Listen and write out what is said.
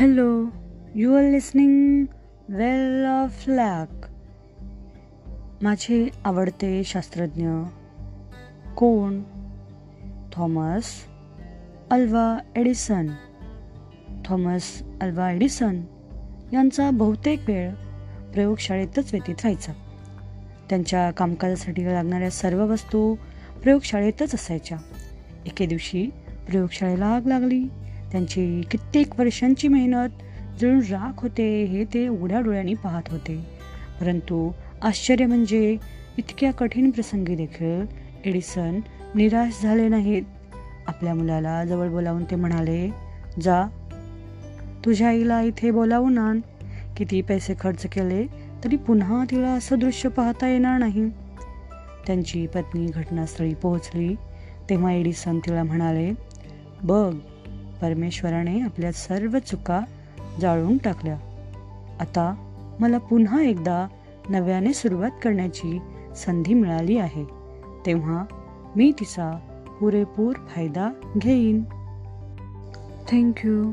Hello you are listening well of luck माझे आवडते शास्त्रज्ञ कोण? Thomas Alva Edison. Thomas Alva Edison यांचा बहुतेक वेळ प्रयोगशाळेतच व्यतीत व्हायचा. त्यांच्या कामकाजासाठी लागणाऱ्या सर्व वस्तू प्रयोगशाळेतच असायच्या. एके दिवशी प्रयोगशाळेला आग लागली. त्यांची कित्येक वर्षांची मेहनत जळून राख होते हे ते उघड्या डोळ्यांनी पाहत होते. परंतु आश्चर्य म्हणजे इतक्या कठीण प्रसंगी देखील एडिसन निराश झाले नाहीत. आपल्या मुलाला जवळ बोलावून ते म्हणाले जा तुझ्या आईला इथे बोलावून आण. किती पैसे खर्च केले तरी पुन्हा तिला असं दृश्य पाहता येणार नाही. त्यांची पत्नी घटनास्थळी पोहोचली. तेव्हा एडिसन तिला म्हणाले बघ परमेश्वराने आपल्या सर्व चुका जाळून टाकल्या. आता मला पुन्हा एकदा नव्याने सुरुवात करण्याची संधी मिळाली आहे. तेव्हा मी तिचा पुरेपूर फायदा घेईन. थँक्यू